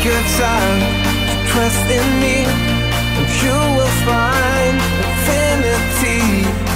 Take your time, trust in me, and you will find infinity.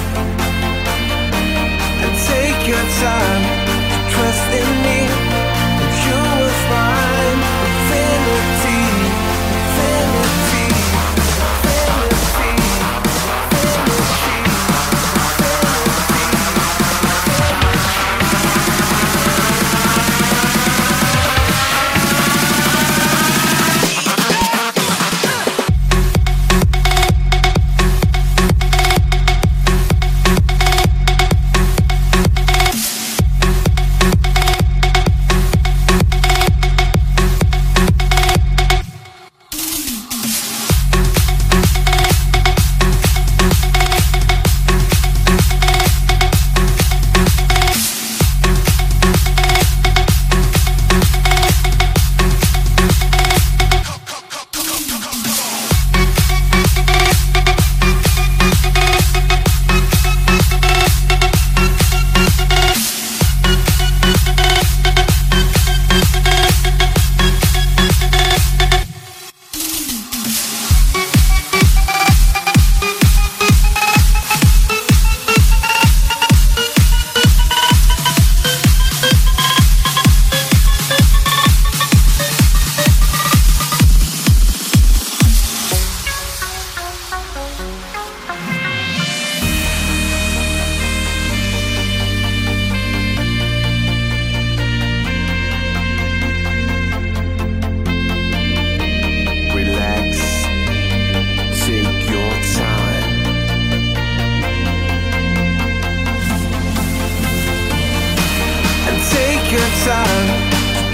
good time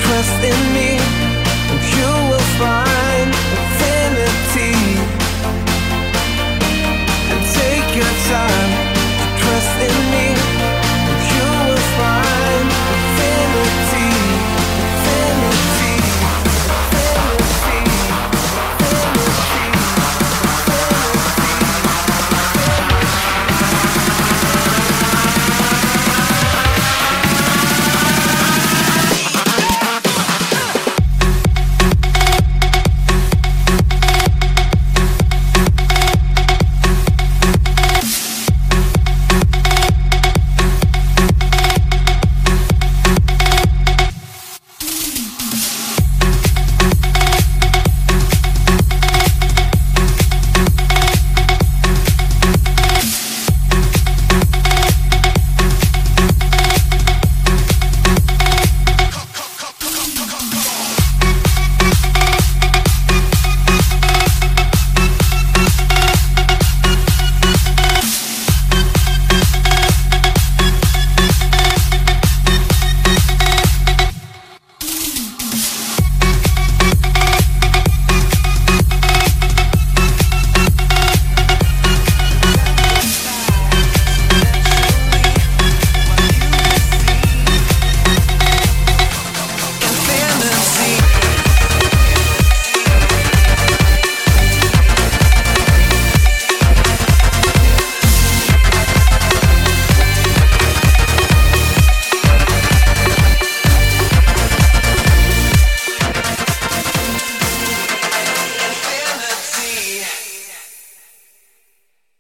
trust in me.